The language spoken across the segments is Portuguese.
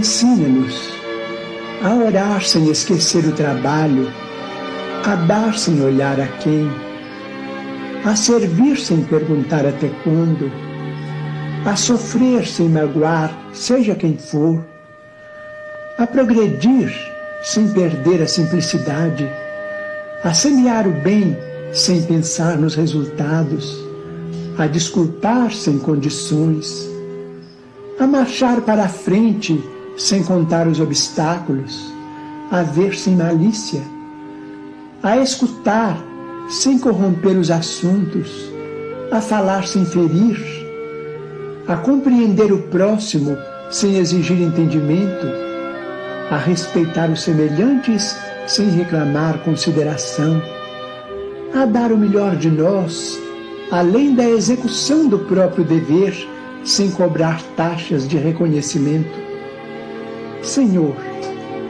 ensina-nos a orar sem esquecer o trabalho, a dar sem olhar a quem, a servir sem perguntar até quando, a sofrer sem magoar, seja quem for, a progredir sem perder a simplicidade, a semear o bem sem pensar nos resultados, a desculpar sem condições, a marchar para a frente sem contar os obstáculos, a ver sem malícia, a escutar sem corromper os assuntos, a falar sem ferir, a compreender o próximo sem exigir entendimento, a respeitar os semelhantes sem reclamar consideração, a dar o melhor de nós, além da execução do próprio dever, sem cobrar taxas de reconhecimento. Senhor,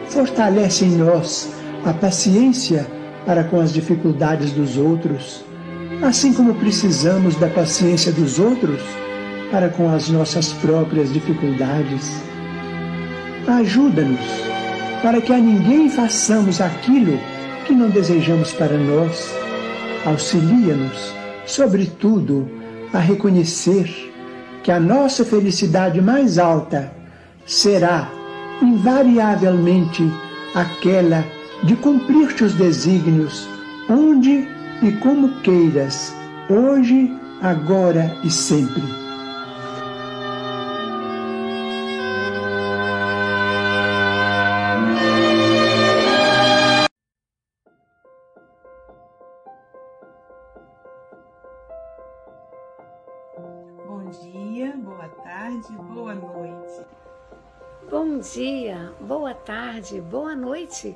fortalece em nós a paciência para com as dificuldades dos outros, assim como precisamos da paciência dos outros para com as nossas próprias dificuldades. Ajuda-nos para que a ninguém façamos aquilo que não desejamos para nós. Auxilia-nos, sobretudo, a reconhecer que a nossa felicidade mais alta será, invariavelmente, aquela de cumprir-te os desígnios, onde e como queiras, hoje, agora e sempre. Bom dia, boa tarde, boa noite,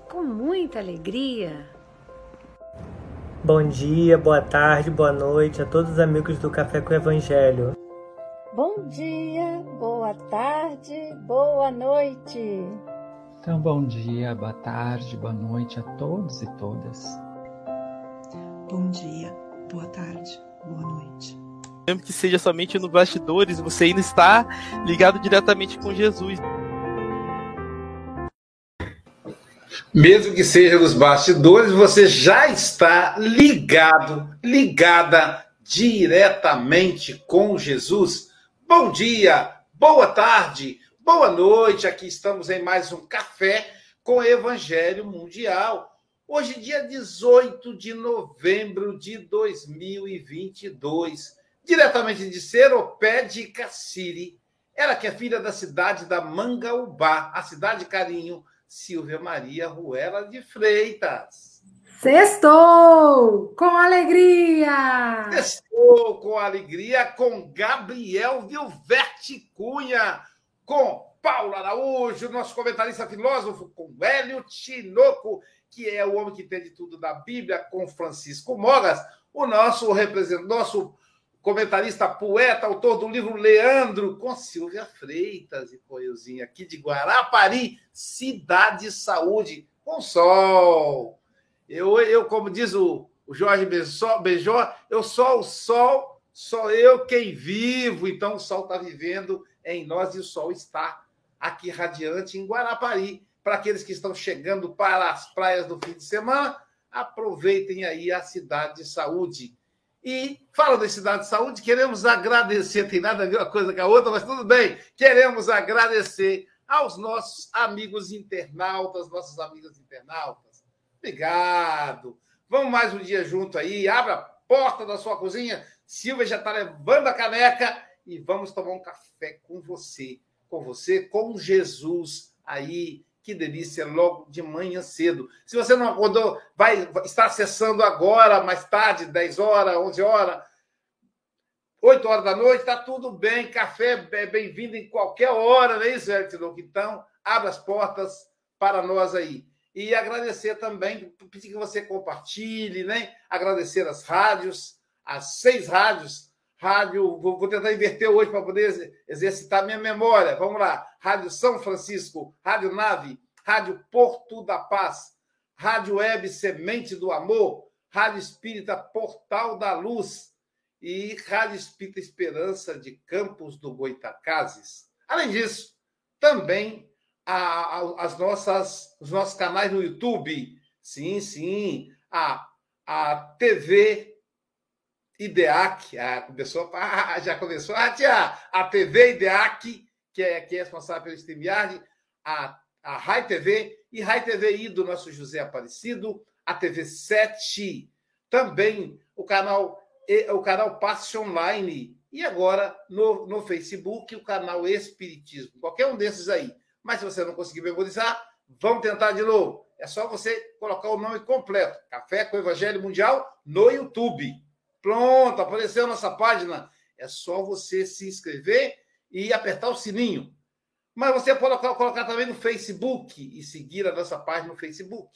com muita alegria. Bom dia, boa tarde, boa noite a todos os amigos do Café com o Evangelho. Bom dia, boa tarde, boa noite. Então, bom dia, boa tarde, boa noite a todos e todas. Bom dia, boa tarde, boa noite. Mesmo que seja somente no bastidores, você ainda está ligado diretamente com Jesus. Mesmo que seja nos bastidores, você já está ligado, ligada diretamente com Jesus. Bom dia, boa tarde, boa noite. Aqui estamos em mais um café com Evangelho Mundial. Hoje, dia 18 de novembro de 2022, diretamente de Seropé de Cassiri. Ela que é filha da cidade da Mangaubá, a cidade carinho Silvia Maria Ruela de Freitas. Sextou com alegria! Sextou com alegria com Gabriel Vilverte Cunha, com Paulo Araújo, nosso comentarista filósofo, com Hélio Tinoco, que é o homem que entende tudo da Bíblia, com Francisco Mogas, o nosso representante, nosso comentarista, poeta, autor do livro Leandro, com Silvia Freitas e Coelzinho, aqui de Guarapari, Cidade Saúde, com sol. Eu, eu como diz o, o Jorge Beijó, eu sou o sol, sou eu quem vivo, então o sol está vivendo em nós e o sol está aqui radiante em Guarapari. Para aqueles que estão chegando para as praias do fim de semana, aproveitem aí a Cidade de Saúde e fala da Cidade de Saúde, queremos agradecer, tem nada a ver uma coisa com a outra, mas tudo bem. Queremos agradecer aos nossos amigos internautas, nossos amigos internautas. Obrigado. Vamos mais um dia junto aí. Abra a porta da sua cozinha. Silvia já está levando a caneca e vamos tomar um café com você, com você, com Jesus aí que delícia, logo de manhã cedo. Se você não acordou, vai estar acessando agora, mais tarde, 10 horas, 11 horas, 8 horas da noite, está tudo bem. Café é bem-vindo em qualquer hora, não é isso? Então, abra as portas para nós aí. E agradecer também, pedir que você compartilhe, né? Agradecer as rádios, as seis rádios. Rádio, vou, tentar inverter hoje para poder exercitar minha memória. Vamos lá. Rádio São Francisco, Rádio Nave, Rádio Porto da Paz, Rádio Web Semente do Amor, Rádio Espírita Portal da Luz e Rádio Espírita Esperança de Campos do Goitacazes. Além disso, também a, a, as nossas, os nossos canais no YouTube. Sim, sim. A, a TV IDEAC. Começou, ah, já começou. Ah, tia, a TV IDEAC, que é, que é responsável pelo StreamYard, a, a Rai TV e Rai TVI do nosso José Aparecido, a TV 7, também o canal o canal Passe Online e agora no, no Facebook o canal Espiritismo. Qualquer um desses aí. Mas se você não conseguir memorizar, vamos tentar de novo. É só você colocar o nome completo: Café com Evangelho Mundial no YouTube. Pronto, apareceu nossa página. É só você se inscrever e apertar o sininho. Mas você pode colocar, também no Facebook e seguir a nossa página no Facebook.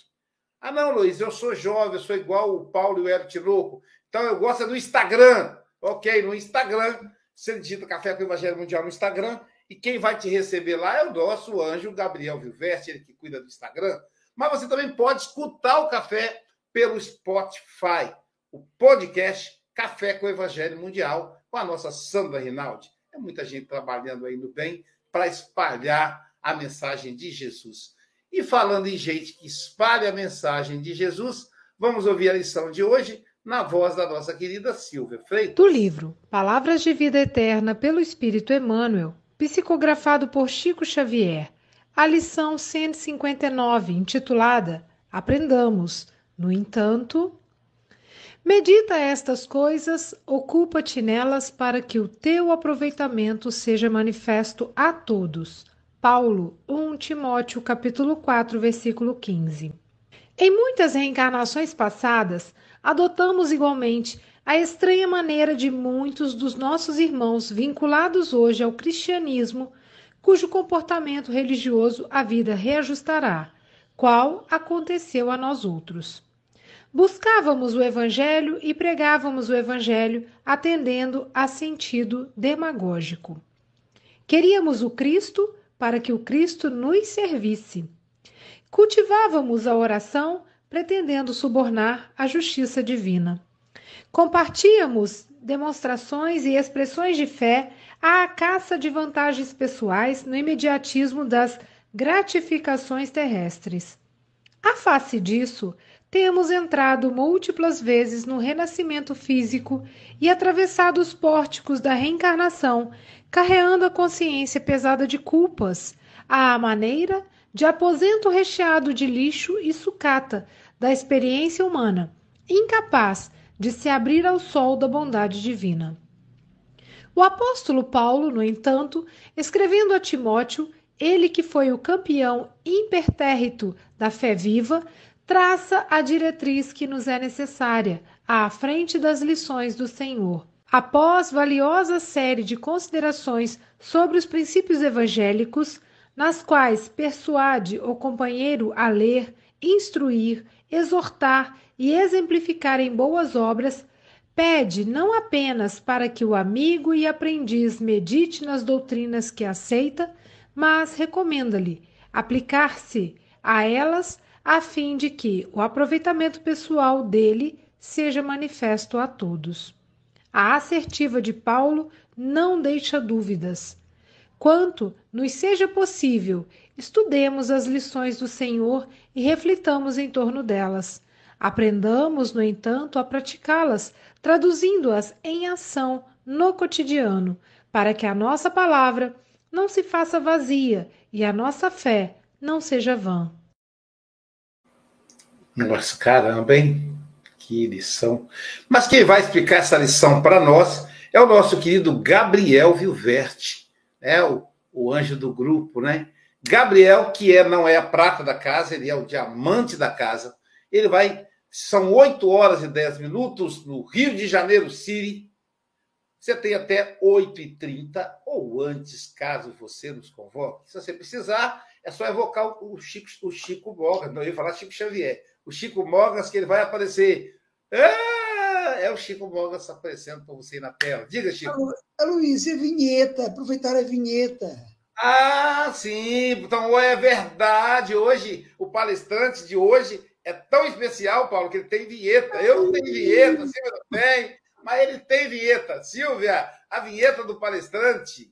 Ah, não, Luiz, eu sou jovem, eu sou igual o Paulo e o Hélio Tinoco. Então eu gosto é do Instagram. Ok, no Instagram, você digita Café com o Evangelho Mundial no Instagram, e quem vai te receber lá é o nosso anjo Gabriel Vilveste, ele que cuida do Instagram. Mas você também pode escutar o café pelo Spotify, o podcast Café com o Evangelho Mundial, com a nossa Sandra Rinaldi. É muita gente trabalhando aí no bem para espalhar a mensagem de Jesus. E falando em gente que espalha a mensagem de Jesus, vamos ouvir a lição de hoje na voz da nossa querida Silvia Freitas. Do livro Palavras de Vida Eterna pelo Espírito Emmanuel, psicografado por Chico Xavier, a lição 159, intitulada Aprendamos. No entanto, medita estas coisas, ocupa-te nelas para que o teu aproveitamento seja manifesto a todos. Paulo, 1 Timóteo, capítulo 4, versículo 15. Em muitas reencarnações passadas, adotamos igualmente a estranha maneira de muitos dos nossos irmãos vinculados hoje ao cristianismo, cujo comportamento religioso a vida reajustará, qual aconteceu a nós outros. Buscávamos o Evangelho e pregávamos o Evangelho atendendo a sentido demagógico. Queríamos o Cristo para que o Cristo nos servisse. Cultivávamos a oração pretendendo subornar a justiça divina. Compartíamos demonstrações e expressões de fé à caça de vantagens pessoais no imediatismo das gratificações terrestres. A face disso, temos entrado múltiplas vezes no renascimento físico e atravessado os pórticos da reencarnação, carreando a consciência pesada de culpas, à maneira de aposento recheado de lixo e sucata da experiência humana, incapaz de se abrir ao sol da bondade divina. O apóstolo Paulo, no entanto, escrevendo a Timóteo, ele que foi o campeão impertérrito da fé viva, traça a diretriz que nos é necessária à frente das lições do Senhor. Após valiosa série de considerações sobre os princípios evangélicos, nas quais persuade o companheiro a ler, instruir, exortar e exemplificar em boas obras, pede não apenas para que o amigo e aprendiz medite nas doutrinas que aceita, mas recomenda-lhe aplicar-se a elas a fim de que o aproveitamento pessoal dele seja manifesto a todos. A assertiva de Paulo não deixa dúvidas. Quanto nos seja possível, estudemos as lições do Senhor e reflitamos em torno delas. Aprendamos, no entanto, a praticá-las, traduzindo-as em ação no cotidiano, para que a nossa palavra não se faça vazia e a nossa fé não seja vã. Nossa, caramba, hein? Que lição. Mas quem vai explicar essa lição para nós é o nosso querido Gabriel Vilverte, né? o, o anjo do grupo, né? Gabriel, que é, não é a prata da casa, ele é o diamante da casa. Ele vai. São 8 horas e 10 minutos no Rio de Janeiro City. Você tem até 8h30 ou antes, caso você nos convoque. Se você precisar, é só evocar o Chico, o Chico Morgan. Não, eu ia falar Chico Xavier o Chico Mogas, que ele vai aparecer. Ah, é o Chico Mogas aparecendo para você na tela. Diga, Chico. A Luiz, é vinheta, aproveitar a vinheta. Ah, sim. Então, é verdade. Hoje, o palestrante de hoje é tão especial, Paulo, que ele tem vinheta. Eu não tenho vinheta, você não tem. mas ele tem vinheta. Silvia, a vinheta do palestrante.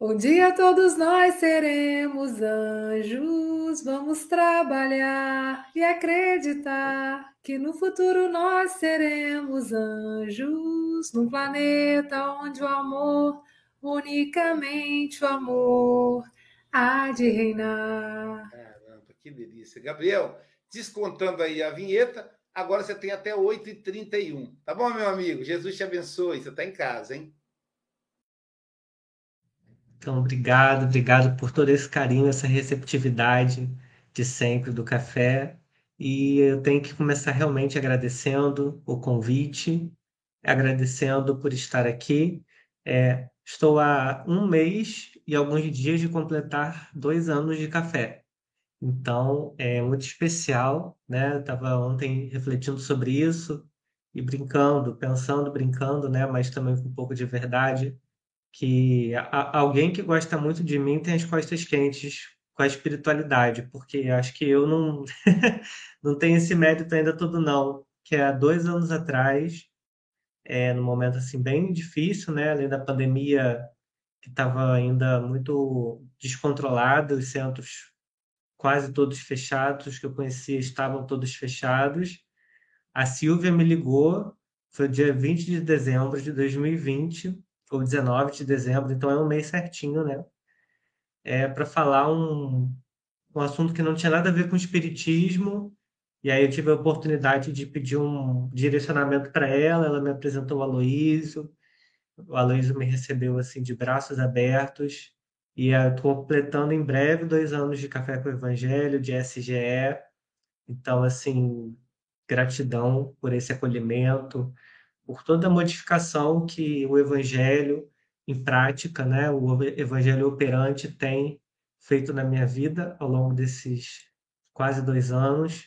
Um dia todos nós seremos anjos, vamos trabalhar e acreditar que no futuro nós seremos anjos, num planeta onde o amor, unicamente o amor, há de reinar. Caramba, que delícia. Gabriel, descontando aí a vinheta, agora você tem até 8h31. Tá bom, meu amigo? Jesus te abençoe. Você está em casa, hein? Então, obrigado, obrigado por todo esse carinho, essa receptividade de sempre do café. E eu tenho que começar realmente agradecendo o convite, agradecendo por estar aqui. É, estou há um mês e alguns dias de completar dois anos de café. Então, é muito especial, né? Estava ontem refletindo sobre isso e brincando, pensando, brincando, né? Mas também com um pouco de verdade que a, alguém que gosta muito de mim tem as costas quentes com a espiritualidade, porque acho que eu não, não tenho esse mérito ainda todo não, que há dois anos atrás, é, num momento assim bem difícil, né, além da pandemia que estava ainda muito descontrolada, os centros quase todos fechados que eu conhecia estavam todos fechados. A Silvia me ligou, foi dia 20 de dezembro de 2020, ou 19 de dezembro, então é um mês certinho, né? É para falar um, um assunto que não tinha nada a ver com espiritismo, e aí eu tive a oportunidade de pedir um direcionamento para ela, ela me apresentou o Aloísio, o Aloísio me recebeu assim de braços abertos, e estou completando em breve dois anos de Café com o Evangelho, de SGE, então assim, gratidão por esse acolhimento, por toda a modificação que o evangelho em prática, né, o evangelho operante tem feito na minha vida ao longo desses quase dois anos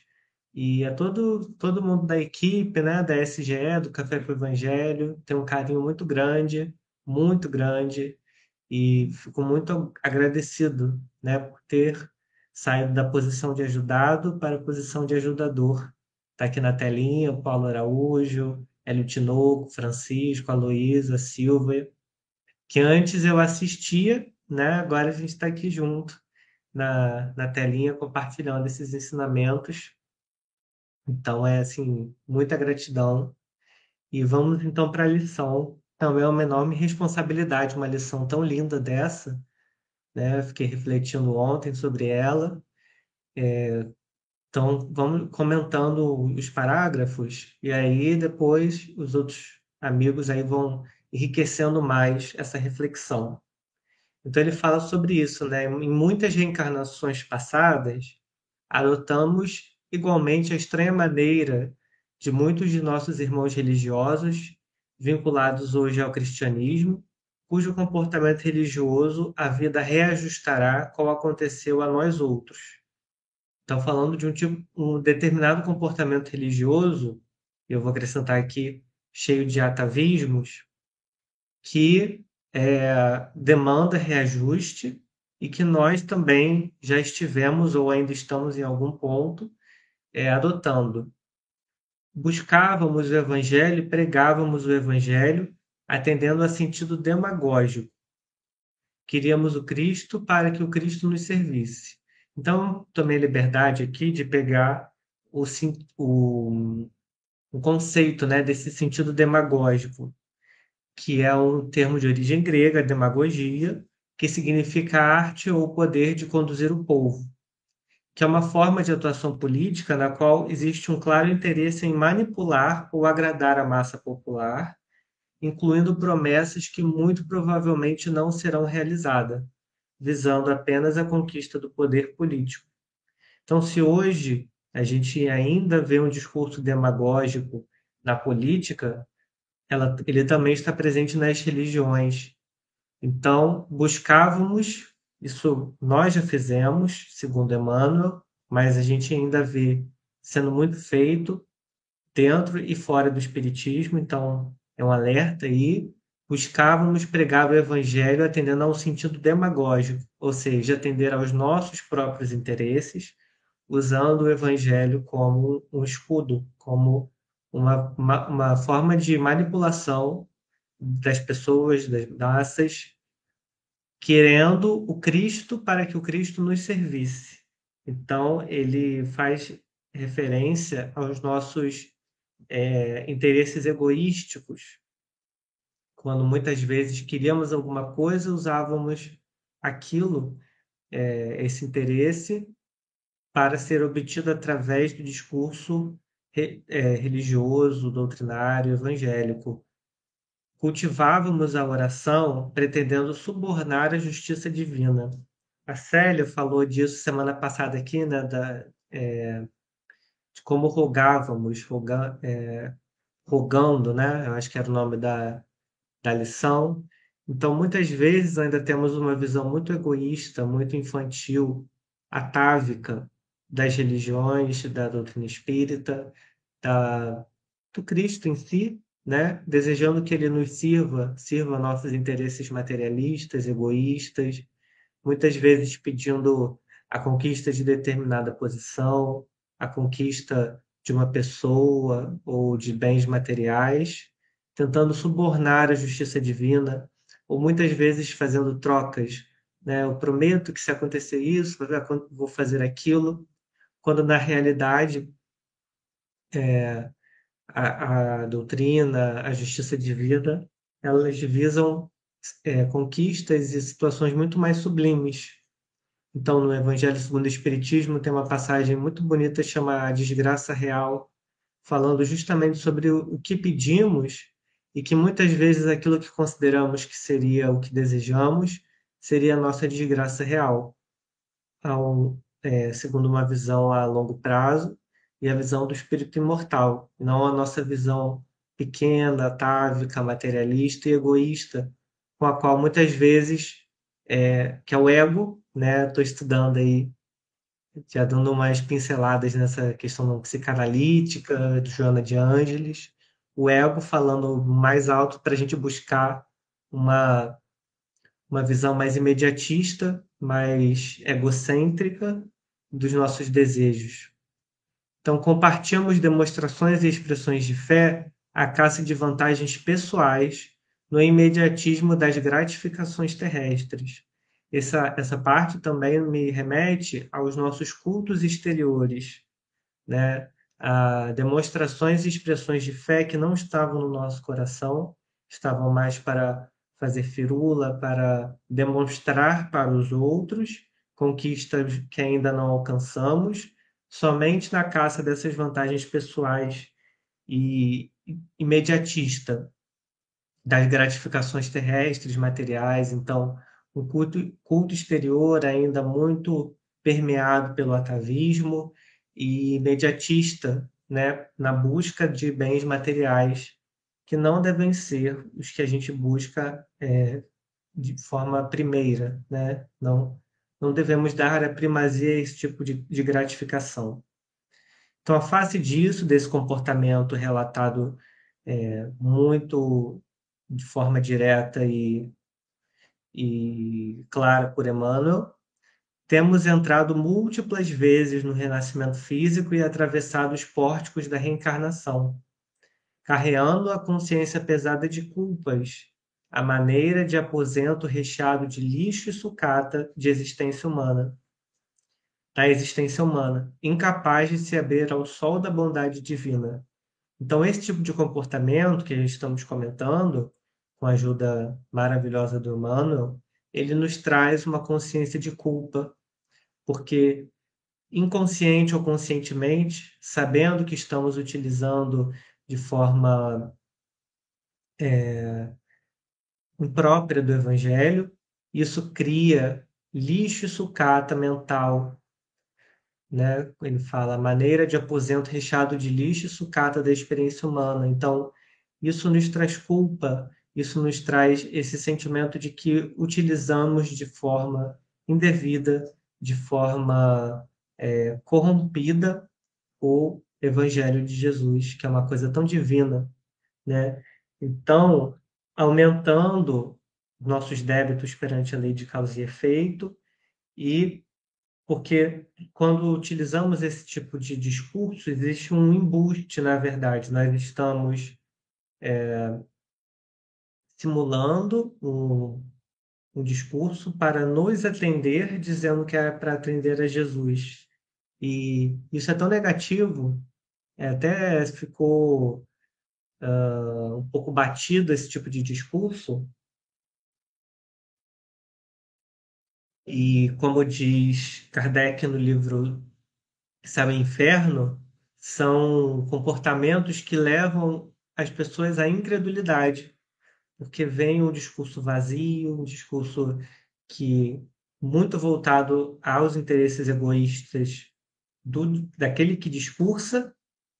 e a todo todo mundo da equipe, né, da SGE, do Café com o Evangelho, tem um carinho muito grande, muito grande e fico muito agradecido, né, por ter saído da posição de ajudado para a posição de ajudador. Está aqui na telinha o Paulo Araújo, Hélio Tinoco, Francisco, Aloísa, Silva, que antes eu assistia, né? agora a gente está aqui junto na, na telinha compartilhando esses ensinamentos. Então é assim, muita gratidão. E vamos então para a lição. Também é uma enorme responsabilidade, uma lição tão linda dessa. Né? Fiquei refletindo ontem sobre ela. É, então, vamos comentando os parágrafos e aí depois os outros amigos aí vão enriquecendo mais essa reflexão. Então ele fala sobre isso, né? Em muitas reencarnações passadas, adotamos igualmente a estranha maneira de muitos de nossos irmãos religiosos, vinculados hoje ao cristianismo, cujo comportamento religioso a vida reajustará como aconteceu a nós outros Estão falando de um tipo, um determinado comportamento religioso, eu vou acrescentar aqui, cheio de atavismos, que é, demanda reajuste e que nós também já estivemos ou ainda estamos em algum ponto é, adotando. Buscávamos o evangelho, pregávamos o evangelho, atendendo a sentido demagógico. Queríamos o Cristo para que o Cristo nos servisse. Então, tomei a liberdade aqui de pegar o, o, o conceito né, desse sentido demagógico, que é um termo de origem grega, demagogia, que significa arte ou poder de conduzir o povo, que é uma forma de atuação política na qual existe um claro interesse em manipular ou agradar a massa popular, incluindo promessas que muito provavelmente não serão realizadas visando apenas a conquista do poder político. Então, se hoje a gente ainda vê um discurso demagógico na política, ela, ele também está presente nas religiões. Então, buscávamos, isso nós já fizemos, segundo Emmanuel, mas a gente ainda vê sendo muito feito dentro e fora do Espiritismo, então é um alerta aí buscávamos pregar o evangelho atendendo a um sentido demagógico, ou seja, atender aos nossos próprios interesses, usando o evangelho como um escudo, como uma, uma, uma forma de manipulação das pessoas, das massas, querendo o Cristo para que o Cristo nos servisse. Então, ele faz referência aos nossos é, interesses egoísticos, quando muitas vezes queríamos alguma coisa, usávamos aquilo, é, esse interesse, para ser obtido através do discurso re, é, religioso, doutrinário, evangélico. Cultivávamos a oração pretendendo subornar a justiça divina. A Célia falou disso semana passada aqui, né, da, é, de como rogávamos, roga, é, rogando, né? Eu acho que era o nome da, da lição. Então, muitas vezes ainda temos uma visão muito egoísta, muito infantil, atávica das religiões, da doutrina espírita, da, do Cristo em si, né? desejando que ele nos sirva, sirva nossos interesses materialistas, egoístas, muitas vezes pedindo a conquista de determinada posição, a conquista de uma pessoa ou de bens materiais, tentando subornar a justiça divina, ou muitas vezes fazendo trocas. Né? Eu prometo que se acontecer isso, vou fazer aquilo, quando na realidade é, a, a, doutrina, a justiça divina, elas visam é, conquistas e situações muito mais sublimes. Então, no Evangelho segundo o Espiritismo, tem uma passagem muito bonita chamada Desgraça Real, falando justamente sobre o, que pedimos e que muitas vezes aquilo que consideramos que seria o que desejamos seria a nossa desgraça real, ao, é, segundo uma visão a longo prazo e a visão do espírito imortal, não a nossa visão pequena, atávica, materialista e egoísta, com a qual muitas vezes, é, que é o ego, né? Estou estudando aí, já dando umas pinceladas nessa questão psicanalítica, do Joana de Ângeles, o ego falando mais alto para a gente buscar uma, uma visão mais imediatista, mais egocêntrica dos nossos desejos. Então, compartilhamos demonstrações e expressões de fé à caça de vantagens pessoais no imediatismo das gratificações terrestres. Essa, essa parte também me remete aos nossos cultos exteriores, né? A demonstrações e expressões de fé que não estavam no nosso coração, estavam mais para fazer firula, para demonstrar para os outros conquistas que ainda não alcançamos, somente na caça dessas vantagens pessoais e imediatista das gratificações terrestres, materiais. Então, um culto, culto exterior ainda muito permeado pelo atavismo e imediatista, né, na busca de bens materiais que não devem ser os que a gente busca é, de forma primeira, né? Não, não devemos dar a primazia a esse tipo de, de gratificação. Então, a face disso, desse comportamento relatado é, muito de forma direta e, e clara por Emmanuel, temos entrado múltiplas vezes no renascimento físico e atravessado os pórticos da reencarnação, carreando a consciência pesada de culpas, a maneira de aposento recheado de lixo e sucata de existência humana, da existência humana, incapaz de se abrir ao sol da bondade divina. Então, esse tipo de comportamento que estamos comentando, com a ajuda maravilhosa do Emmanuel, ele nos traz uma consciência de culpa, porque inconsciente ou conscientemente, sabendo que estamos utilizando de forma é, imprópria do Evangelho, isso cria lixo e sucata mental. Né? Ele fala maneira de aposento recheado de lixo e sucata da experiência humana. Então, isso nos traz culpa, isso nos traz esse sentimento de que utilizamos de forma indevida de forma é, corrompida o Evangelho de Jesus, que é uma coisa tão divina, né? Então, aumentando nossos débitos perante a lei de causa e efeito e porque quando utilizamos esse tipo de discurso, existe um embuste, na verdade. Nós estamos é, simulando um, um discurso para nos atender, dizendo que é para atender a Jesus. E isso é tão negativo, é, até ficou uh, um pouco batido esse tipo de discurso, E como diz Kardec no livro Céu e Inferno, são comportamentos que levam as pessoas à incredulidade, porque vem um discurso vazio, um discurso que muito voltado aos interesses egoístas do, daquele que discursa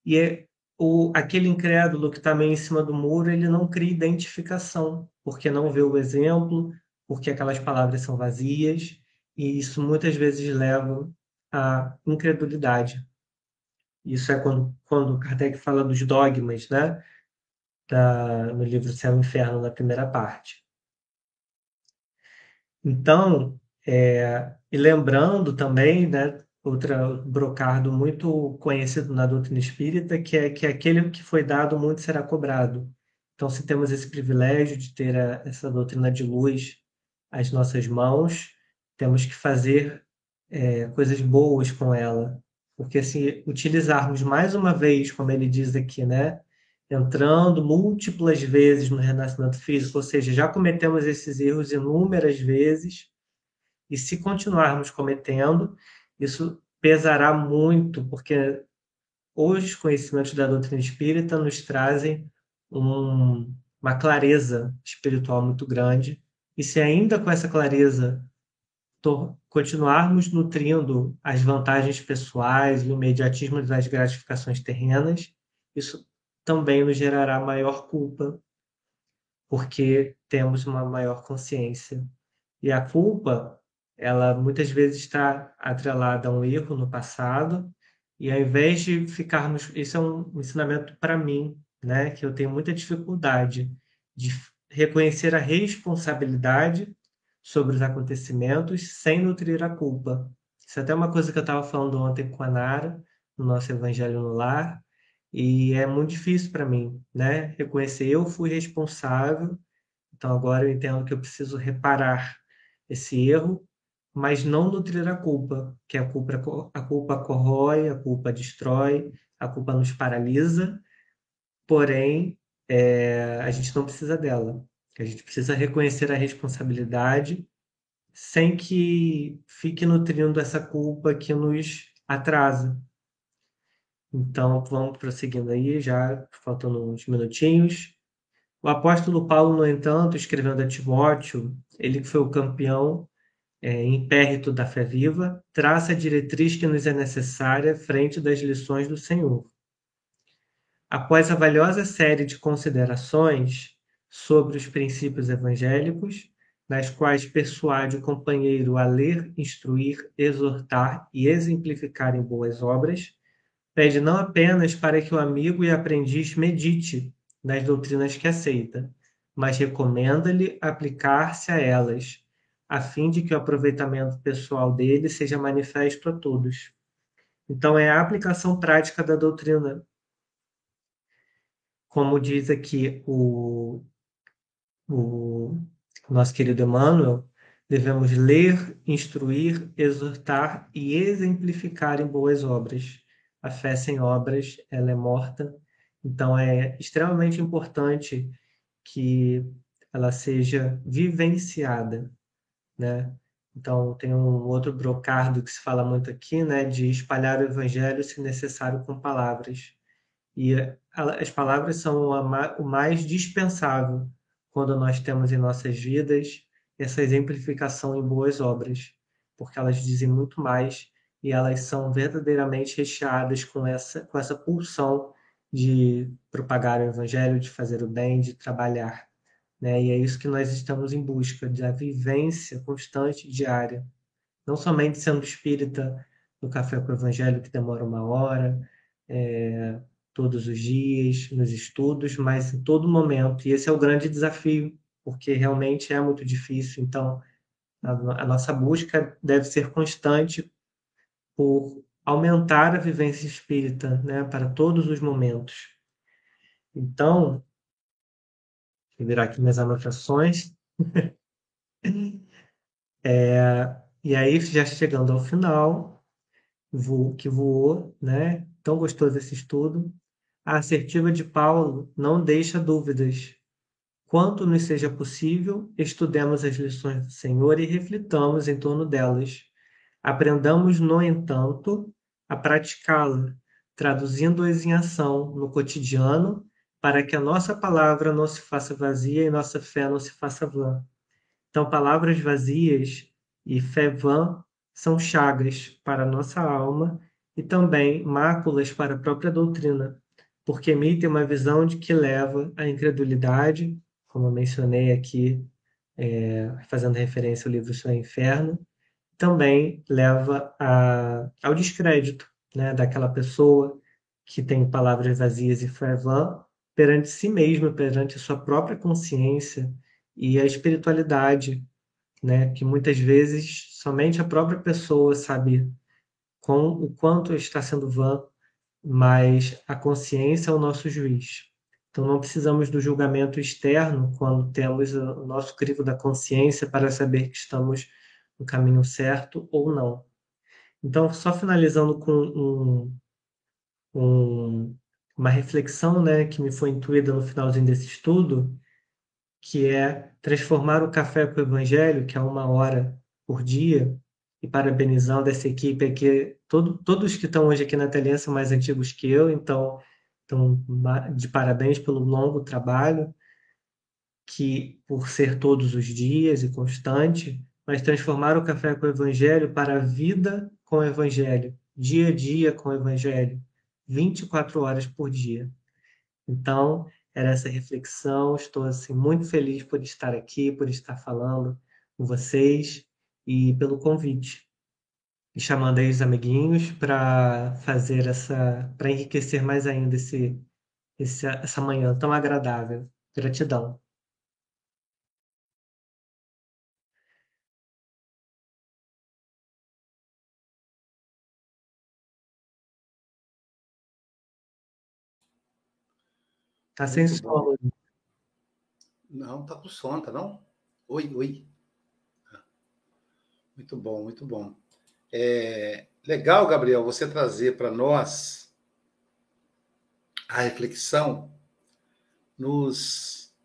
e é o, aquele incrédulo que está meio em cima do muro, ele não cria identificação, porque não vê o exemplo, porque aquelas palavras são vazias, e isso muitas vezes leva à incredulidade. Isso é quando, quando Kardec fala dos dogmas, né? Da, no livro Céu e Inferno, na primeira parte. Então, é, e lembrando também, né, outra brocardo muito conhecido na doutrina espírita, que é que aquele que foi dado muito será cobrado. Então, se temos esse privilégio de ter a, essa doutrina de luz às nossas mãos, temos que fazer é, coisas boas com ela, porque se utilizarmos mais uma vez, como ele diz aqui, né, entrando múltiplas vezes no renascimento físico, ou seja, já cometemos esses erros inúmeras vezes, e se continuarmos cometendo, isso pesará muito, porque os conhecimentos da doutrina espírita nos trazem um, uma clareza espiritual muito grande, e se ainda com essa clareza continuarmos nutrindo as vantagens pessoais e o imediatismo das gratificações terrenas, isso também nos gerará maior culpa, porque temos uma maior consciência. E a culpa, ela muitas vezes está atrelada a um erro no passado, e ao invés de ficarmos. Isso é um ensinamento para mim, né, que eu tenho muita dificuldade de reconhecer a responsabilidade sobre os acontecimentos sem nutrir a culpa. Isso é até uma coisa que eu estava falando ontem com a Nara, no nosso Evangelho no Lar, e é muito difícil para mim, né? Reconhecer eu fui responsável, então agora eu entendo que eu preciso reparar esse erro, mas não nutrir a culpa, que a culpa, a culpa corrói, a culpa destrói, a culpa nos paralisa, porém é, a gente não precisa dela a gente precisa reconhecer a responsabilidade sem que fique nutrindo essa culpa que nos atrasa. Então, vamos prosseguindo aí, já faltando uns minutinhos. O apóstolo Paulo, no entanto, escrevendo a Timóteo, ele que foi o campeão é, impérito da fé viva, traça a diretriz que nos é necessária frente das lições do Senhor. Após a valiosa série de considerações, sobre os princípios evangélicos, nas quais persuade o companheiro a ler, instruir, exortar e exemplificar em boas obras, pede não apenas para que o amigo e aprendiz medite nas doutrinas que aceita, mas recomenda-lhe aplicar-se a elas, a fim de que o aproveitamento pessoal dele seja manifesto a todos. Então, é a aplicação prática da doutrina. Como diz aqui o o nosso querido Emmanuel, devemos ler, instruir, exortar e exemplificar em boas obras. A fé sem obras, ela é morta. Então, é extremamente importante que ela seja vivenciada, né? Então, tem um outro brocardo que se fala muito aqui, né, de espalhar o evangelho, se necessário, com palavras. E as palavras são o mais dispensável quando nós temos em nossas vidas essa exemplificação em boas obras, porque elas dizem muito mais e elas são verdadeiramente recheadas com essa, com essa pulsão de propagar o evangelho, de fazer o bem, de trabalhar. Né? E é isso que nós estamos em busca, da vivência constante diária. Não somente sendo espírita no Café com o Evangelho, que demora uma hora, é, todos os dias, nos estudos, mas em todo momento. E esse é o grande desafio, porque realmente é muito difícil. Então, a, a nossa busca deve ser constante por aumentar a vivência espírita, né, para todos os momentos. Então, vou virar aqui minhas anotações. é, e aí, já chegando ao final, voo, que voou, né? Tão gostoso esse estudo. A assertiva de Paulo não deixa dúvidas. Quanto nos seja possível, estudemos as lições do Senhor e reflitamos em torno delas. Aprendamos, no entanto, a praticá-la, traduzindo-as em ação no cotidiano, para que a nossa palavra não se faça vazia e nossa fé não se faça vã. Então, palavras vazias e fé vã são chagas para a nossa alma e também máculas para a própria doutrina, porque emitem uma visão de que leva à incredulidade, como eu mencionei aqui, é, fazendo referência ao livro e Inferno, também leva a, ao descrédito né, daquela pessoa que tem palavras vazias e fervent perante si mesma, perante sua própria consciência e a espiritualidade, né, que muitas vezes somente a própria pessoa sabe com o quanto está sendo vã, mas a consciência é o nosso juiz. Então não precisamos do julgamento externo quando temos o nosso crivo da consciência para saber que estamos no caminho certo ou não. Então, só finalizando com um, um, uma reflexão né, que me foi intuída no finalzinho desse estudo, que é transformar o café com o evangelho, que é uma hora por dia, e parabenizando essa equipe aqui, todo, todos que estão hoje aqui na telinha são mais antigos que eu, então, então de parabéns pelo longo trabalho, que por ser todos os dias e constante, mas transformar o café com o Evangelho para a vida com o Evangelho, dia a dia com o Evangelho, 24 horas por dia. Então, era essa reflexão. Estou assim muito feliz por estar aqui, por estar falando com vocês e pelo convite. E chamando aí os amiguinhos para fazer essa, para enriquecer mais ainda esse, esse, essa manhã tão agradável. Gratidão. Tá sem Muito som. bom. Não, tá com som, tá não? Oi, oi. Muito bom, muito bom. É legal, Gabriel, você trazer para nós a reflexão, nos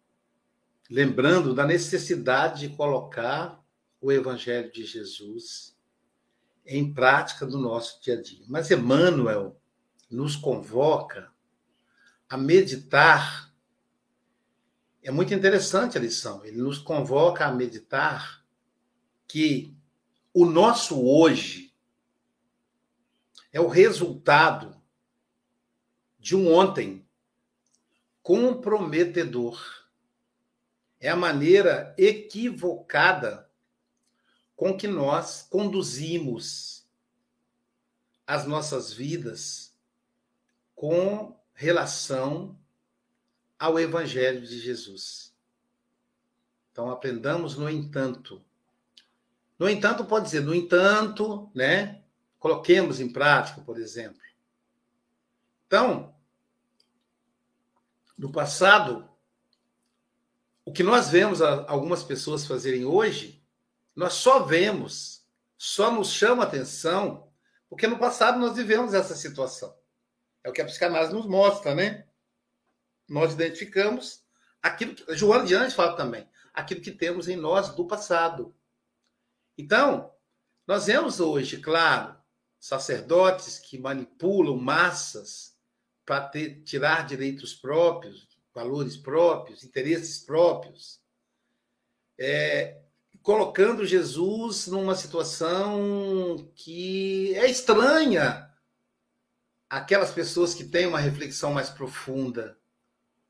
lembrando da necessidade de colocar o Evangelho de Jesus em prática do nosso dia a dia. Mas Emmanuel nos convoca a meditar. É muito interessante a lição. Ele nos convoca a meditar que o nosso hoje é o resultado de um ontem comprometedor. É a maneira equivocada com que nós conduzimos as nossas vidas com relação ao Evangelho de Jesus. Então, aprendamos, no entanto, no entanto, pode dizer, no entanto, né? Coloquemos em prática, por exemplo. Então, no passado, o que nós vemos algumas pessoas fazerem hoje, nós só vemos, só nos chama atenção, porque no passado nós vivemos essa situação. É o que a psicanálise nos mostra, né? Nós identificamos aquilo que. Joana de Anjos fala também, aquilo que temos em nós do passado. Então, nós vemos hoje, claro, sacerdotes que manipulam massas para tirar direitos próprios, valores próprios, interesses próprios, é, colocando Jesus numa situação que é estranha aquelas pessoas que têm uma reflexão mais profunda.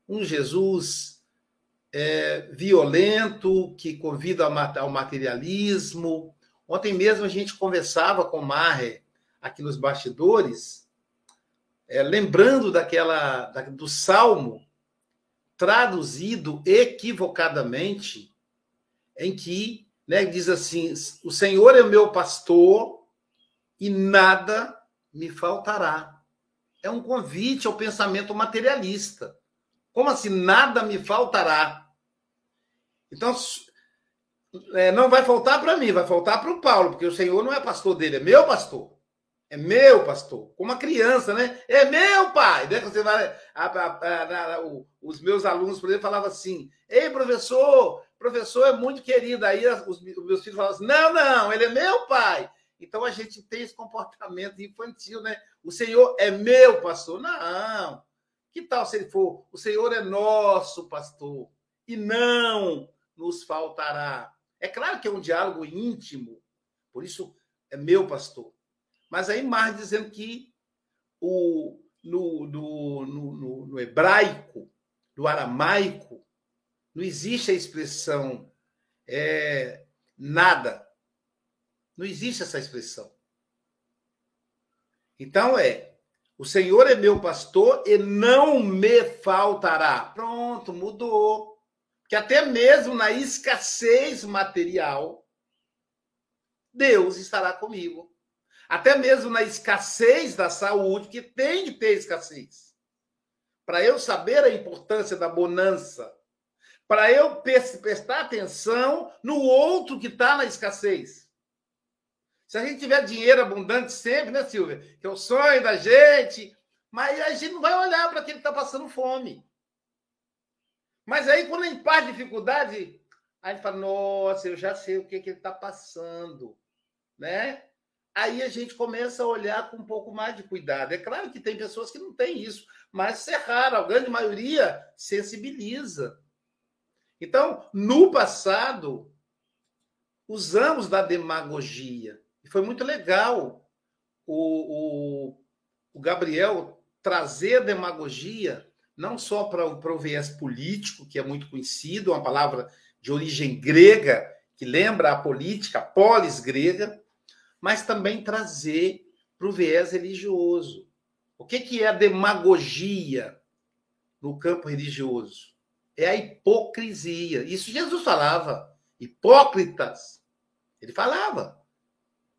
Um Jesus é, violento, que convida ao materialismo. Ontem mesmo a gente conversava com Marre aqui nos bastidores, é, lembrando daquela da, do Salmo traduzido equivocadamente, em que né, diz assim: o Senhor é meu pastor e nada me faltará. É um convite ao pensamento materialista. Como assim nada me faltará? Então, é, não vai faltar para mim, vai faltar para o Paulo, porque o Senhor não é pastor dele, é meu pastor. É meu pastor. Como uma criança, né? É meu pai. Né? Você vai, a, a, a, os meus alunos, por exemplo, falavam assim: Ei, professor, professor é muito querido. Aí os, os meus filhos falavam assim: Não, não, ele é meu pai. Então a gente tem esse comportamento infantil, né? O Senhor é meu pastor. Não. Que tal se ele for? O Senhor é nosso pastor e não nos faltará. É claro que é um diálogo íntimo, por isso é meu pastor. Mas aí mais dizendo que o, no, no, no, no hebraico, no aramaico, não existe a expressão é, nada. Não existe essa expressão. Então é, o Senhor é meu pastor e não me faltará. Pronto, mudou. Que até mesmo na escassez material, Deus estará comigo. Até mesmo na escassez da saúde, que tem que ter escassez. Para eu saber a importância da bonança, para eu prestar atenção no outro que está na escassez. Se a gente tiver dinheiro abundante sempre, né, Silvia? Que é o sonho da gente, mas a gente não vai olhar para aquele que está passando fome. Mas aí, quando a gente passa dificuldade, a gente fala, nossa, eu já sei o que, que ele está passando, né? aí a gente começa a olhar com um pouco mais de cuidado. É claro que tem pessoas que não têm isso, mas é raro, a grande maioria sensibiliza. Então, no passado, usamos da demagogia. E foi muito legal o, o, o Gabriel trazer a demagogia, não só para o viés político, que é muito conhecido, uma palavra de origem grega, que lembra a política, polis grega, mas também trazer para o viés religioso. O que, que é a demagogia no campo religioso? É a hipocrisia. Isso Jesus falava. Hipócritas. Ele falava.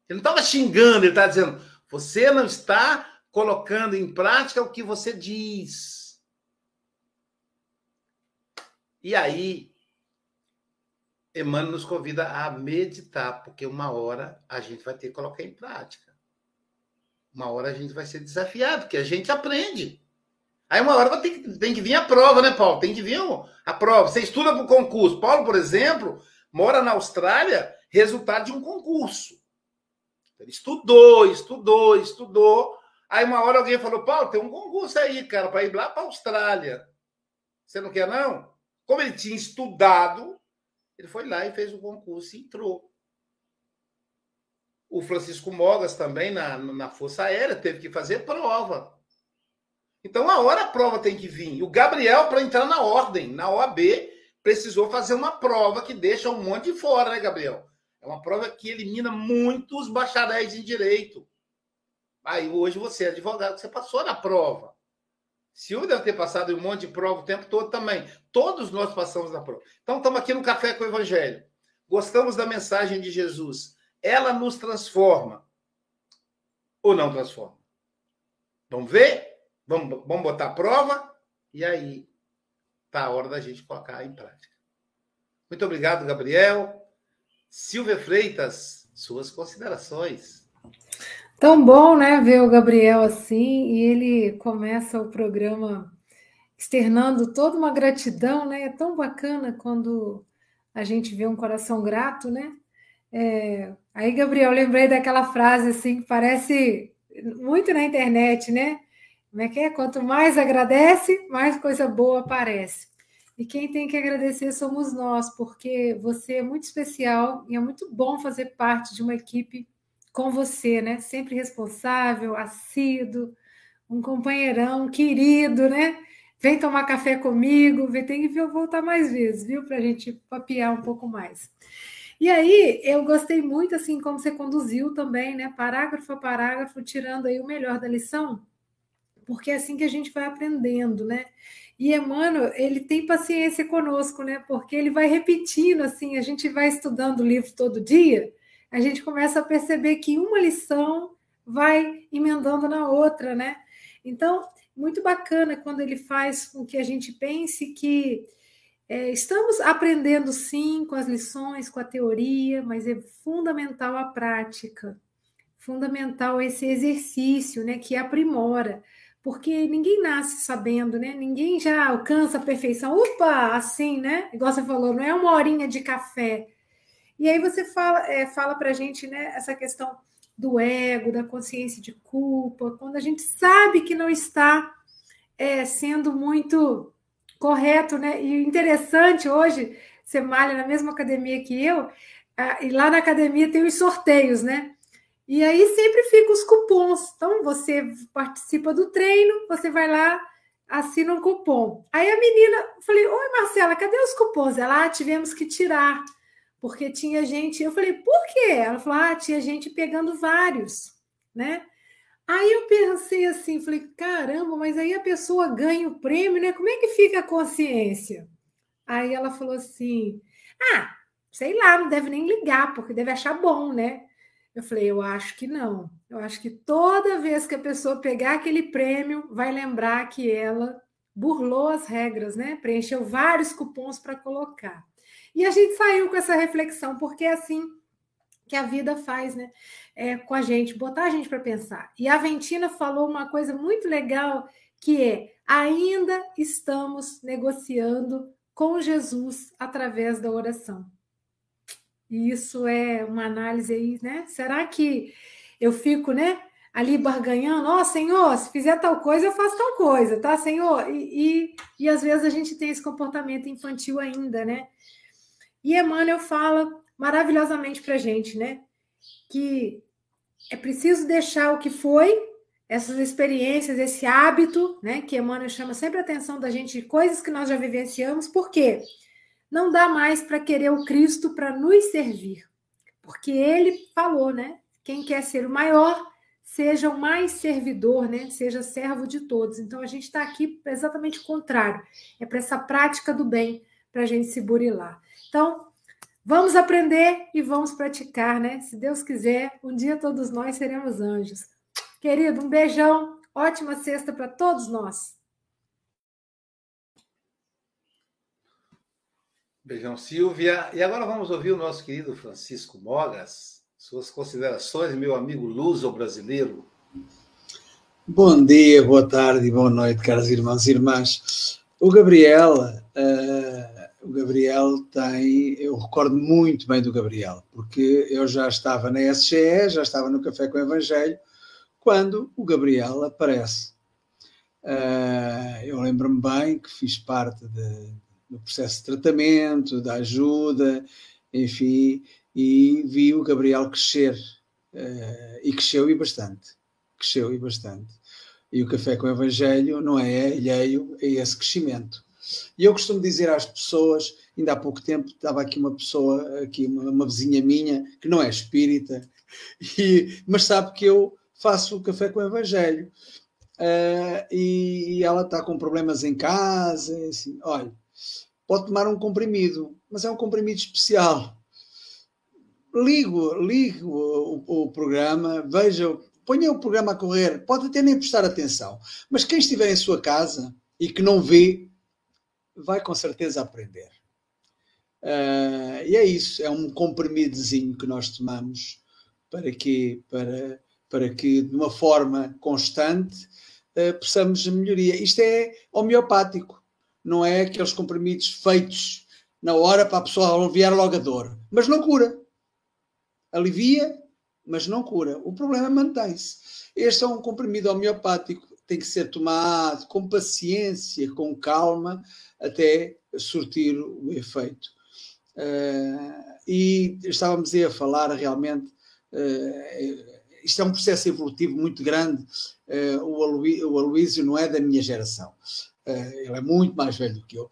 Ele não estava xingando, ele estava dizendo: você não está colocando em prática o que você diz. E aí, Emmanuel nos convida a meditar, porque uma hora a gente vai ter que colocar em prática. Uma hora a gente vai ser desafiado, porque a gente aprende. Aí uma hora tem tem que vir a prova, né, Paulo? Tem que vir a prova. Você estuda para o concurso. Paulo, por exemplo, mora na Austrália, resultado de um concurso. Ele estudou, estudou, estudou. Aí uma hora alguém falou: Paulo, tem um concurso aí, cara, para ir lá para a Austrália. Você não quer, não? Como ele tinha estudado, ele foi lá e fez o concurso e entrou. O Francisco Mogas também, na, na Força Aérea, teve que fazer prova. Então, a hora a prova tem que vir. O Gabriel, para entrar na ordem, na OAB, precisou fazer uma prova que deixa um monte de fora, né, Gabriel? É uma prova que elimina muitos bacharéis em direito. Aí, hoje, você é advogado, você passou na prova. Silvio deve ter passado um monte de prova o tempo todo também. Todos nós passamos na prova. Então, estamos aqui no Café com o Evangelho. Gostamos da mensagem de Jesus. Ela nos transforma ou não transforma? Vamos ver? Vamos, vamos botar a prova? E aí, está a hora da gente colocar em prática. Muito obrigado, Gabriel. Silvia Freitas, suas considerações. Tão bom, né, ver o Gabriel assim, e ele começa o programa externando toda uma gratidão, né? É tão bacana quando a gente vê um coração grato, né? É... Aí, Gabriel, lembrei daquela frase assim, que parece muito na internet, né? Como é que é? Quanto mais agradece, mais coisa boa aparece. E quem tem que agradecer somos nós, porque você é muito especial e é muito bom fazer parte de uma equipe com você, né? Sempre responsável, assíduo, um companheirão querido, né? Vem tomar café comigo, vem, tem que voltar mais vezes, viu? Para a gente papiar um pouco mais. E aí, eu gostei muito, assim, como você conduziu também, né? Parágrafo a parágrafo, tirando aí o melhor da lição, porque é assim que a gente vai aprendendo, né? E Emmanuel, ele tem paciência conosco, né? Porque ele vai repetindo, assim, a gente vai estudando o livro todo dia, a gente começa a perceber que uma lição vai emendando na outra, né? Então, muito bacana quando ele faz com que a gente pense que é, estamos aprendendo sim com as lições, com a teoria, mas é fundamental a prática, fundamental esse exercício, né, que aprimora, porque ninguém nasce sabendo, né? Ninguém já alcança a perfeição. Opa, assim, né? Igual você falou, não é uma horinha de café. E aí você fala, é, fala para gente, né, essa questão do ego, da consciência de culpa, quando a gente sabe que não está é, sendo muito correto, né? E interessante hoje, você malha na mesma academia que eu, e lá na academia tem os sorteios, né? E aí sempre fica os cupons. Então você participa do treino, você vai lá, assina um cupom. Aí a menina, falei: Oi, Marcela, cadê os cupons? Ela, ah, tivemos que tirar, porque tinha gente. Eu falei: Por quê? Ela falou: Ah, tinha gente pegando vários, né? Aí eu pensei assim, falei, caramba, mas aí a pessoa ganha o prêmio, né? Como é que fica a consciência? Aí ela falou assim: ah, sei lá, não deve nem ligar, porque deve achar bom, né? Eu falei, eu acho que não. Eu acho que toda vez que a pessoa pegar aquele prêmio, vai lembrar que ela burlou as regras, né? Preencheu vários cupons para colocar. E a gente saiu com essa reflexão, porque é assim que a vida faz, né? É, com a gente, botar a gente para pensar. E a Ventina falou uma coisa muito legal, que é ainda estamos negociando com Jesus através da oração. E isso é uma análise aí, né? Será que eu fico, né? Ali barganhando, ó, oh, Senhor, se fizer tal coisa, eu faço tal coisa, tá, Senhor? E, e, e às vezes a gente tem esse comportamento infantil ainda, né? E Emmanuel fala maravilhosamente para a gente, né? Que é preciso deixar o que foi, essas experiências, esse hábito, né? Que Emmanuel chama sempre a atenção da gente coisas que nós já vivenciamos, por quê? Não dá mais para querer o Cristo para nos servir, porque ele falou, né? Quem quer ser o maior, seja o mais servidor, né? Seja servo de todos. Então a gente está aqui exatamente o contrário, é para essa prática do bem, para a gente se burilar. Então, Vamos aprender e vamos praticar, né? Se Deus quiser, um dia todos nós seremos anjos. Querido, um beijão, ótima sexta para todos nós. Beijão, Silvia. E agora vamos ouvir o nosso querido Francisco Mogas. Suas considerações, meu amigo luso brasileiro. Bom dia, boa tarde, boa noite, caros irmãos e irmãs. O Gabriel uh, o Gabriel tem, eu recordo muito bem do Gabriel, porque eu já estava na SGE, já estava no Café com o Evangelho, quando o Gabriel aparece. Uh, eu lembro-me bem que fiz parte de, do processo de tratamento, da ajuda, enfim, e vi o Gabriel crescer. Uh, e cresceu e bastante. Cresceu e bastante. E o Café com o Evangelho não é alheio a esse crescimento. E eu costumo dizer às pessoas, ainda há pouco tempo estava aqui uma pessoa, aqui uma, uma vizinha minha, que não é espírita, e, mas sabe que eu faço o café com o Evangelho. Uh, e, e, ela está com problemas em casa, assim, olha, pode tomar um comprimido, mas é um comprimido especial. Ligo, ligo o, o programa, veja, ponha o programa a correr, pode até nem prestar atenção, mas quem estiver em sua casa e que não vê, vai com certeza aprender. Uh, e é isso, é um comprimidozinho que nós tomamos para que, para, para que de uma forma constante uh, possamos melhoria. Isto é homeopático, não é aqueles comprimidos feitos na hora para a pessoa aliviar logo a dor, mas não cura. Alivia, mas não cura. O problema mantém-se. Este é um comprimido homeopático, tem que ser tomado com paciência, com calma, até surtir o efeito. Uh, e estávamos aí a falar realmente, uh, isto é um processo evolutivo muito grande. Uh, o, Aloí, o Aloísio não é da minha geração, ele é muito mais velho do que eu.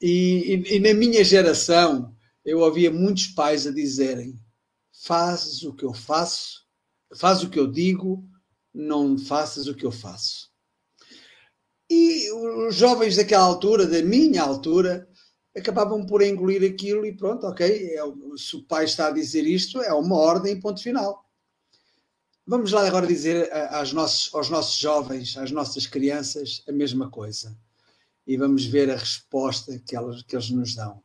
E, e, e, na minha geração, eu ouvia muitos pais a dizerem: fazes o que eu faço, faz o que eu digo, não faças o que eu faço. E os jovens daquela altura, da minha altura, acabavam por engolir aquilo e pronto, ok, é, se o pai está a dizer isto, é uma ordem, ponto final. Vamos lá agora dizer aos nossos, aos nossos jovens, às nossas crianças, a mesma coisa. E vamos ver a resposta que, elas, que eles nos dão.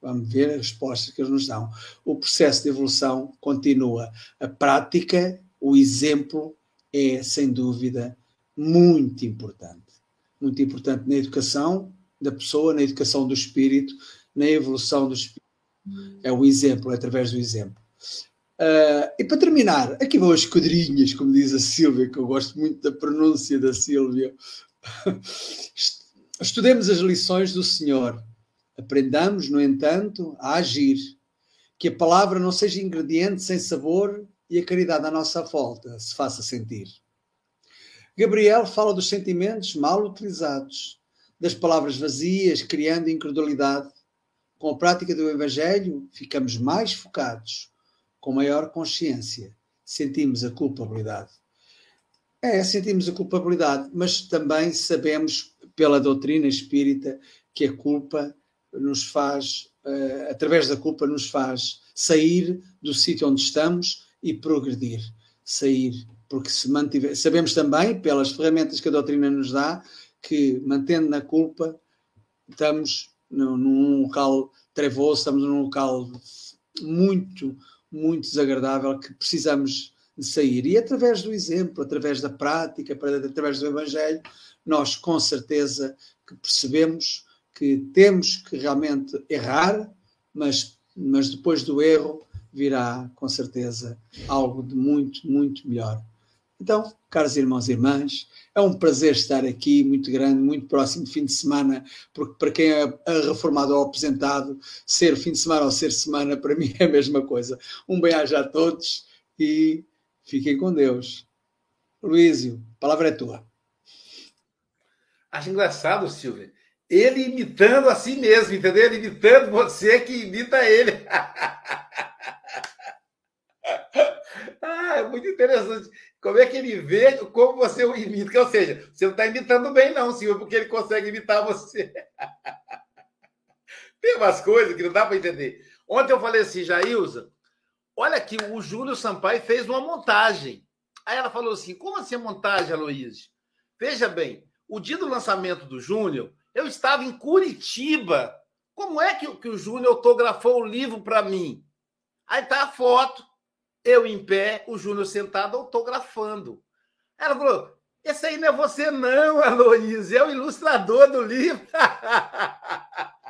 Vamos ver a resposta que eles nos dão. O processo de evolução continua. A prática, o exemplo, é, sem dúvida, muito importante. Muito importante na educação da pessoa, na educação do espírito, na evolução do espírito. É o exemplo, é através do exemplo. Uh, e para terminar, aqui vão as esquadrinhas, como diz a Sílvia, que eu gosto muito da pronúncia da Sílvia. Estudemos as lições do Senhor. Aprendamos, no entanto, a agir. Que a palavra não seja ingrediente sem sabor e a caridade à nossa volta se faça sentir. Gabriel fala dos sentimentos mal utilizados, das palavras vazias, criando incredulidade. Com a prática do Evangelho, ficamos mais focados com maior consciência, sentimos a culpabilidade. É, sentimos a culpabilidade, mas também sabemos pela doutrina espírita que a culpa nos faz, uh, através da culpa, nos faz sair do sítio onde estamos e progredir. Sair, porque se mantiver. Sabemos também, pelas ferramentas que a doutrina nos dá, que mantendo na culpa, estamos num local trevoso, estamos num local muito, muito desagradável que precisamos de sair. E através do exemplo, através da prática, através do Evangelho, nós com certeza que percebemos que temos que realmente errar, mas, mas depois do erro virá com certeza algo de muito, muito melhor. Então, caros irmãos e irmãs, é um prazer estar aqui, muito grande, muito próximo fim de semana, porque para quem é reformado ou aposentado, ser fim de semana ou ser semana, para mim é a mesma coisa. Um bem-aja a todos e fiquem com Deus. Luísio, a palavra é tua. Acho engraçado, Silvio. Ele imitando a si mesmo, entendeu? Ele imitando você que imita ele. ah, é muito interessante como é que ele vê como você o imita. Ou seja, você não está imitando bem, não, senhor, porque ele consegue imitar você. Tem umas coisas que não dá para entender. Ontem eu falei assim, Jailza, olha que o Júlio Sampaio fez uma montagem. Aí ela falou assim: como assim a montagem, Aloysio? Veja bem, o dia do lançamento do Júnior, eu estava em Curitiba. Como é que, que o Júnior autografou o livro para mim? Aí tá a foto eu em pé, o Júnior sentado autografando. Ela falou: Esse aí não é você, não, Aloysio, é o ilustrador do livro.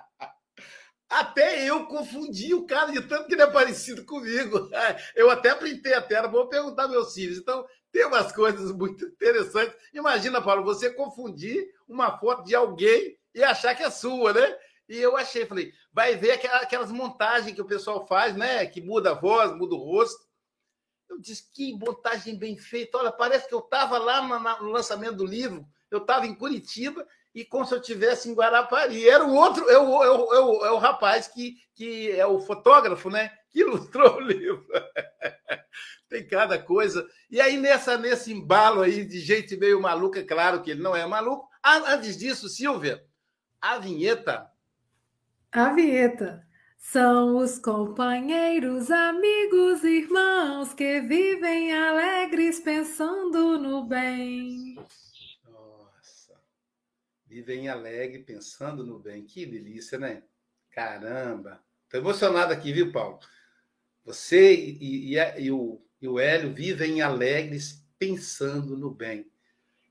Até eu confundi o cara de tanto que ele é parecido comigo. Eu até printei a tela, vou perguntar meus filhos. Então, tem umas coisas muito interessantes. Imagina, Paulo, você confundir uma foto de alguém e achar que é sua, né? E eu achei, falei, vai ver aquelas montagens que o pessoal faz, né? Que muda a voz, muda o rosto. Eu disse, que montagem bem feita. Olha, parece que eu estava lá no lançamento do livro, eu estava em Curitiba e como se eu estivesse em Guarapari. Era o outro, é o, é o, é o, é o rapaz que, que é o fotógrafo, né? Que ilustrou o livro. Tem cada coisa. E aí, nessa, nesse embalo aí de gente meio maluca, claro que ele não é maluco. Antes disso, Silvia, a vinheta. A vinheta. São os companheiros, amigos, irmãos que vivem alegres pensando no bem. Nossa, vivem alegre pensando no bem. Que delícia, né? Caramba. Estou emocionado aqui, viu, Paulo? Você e, e, e, o, e o Hélio vivem alegres pensando no bem.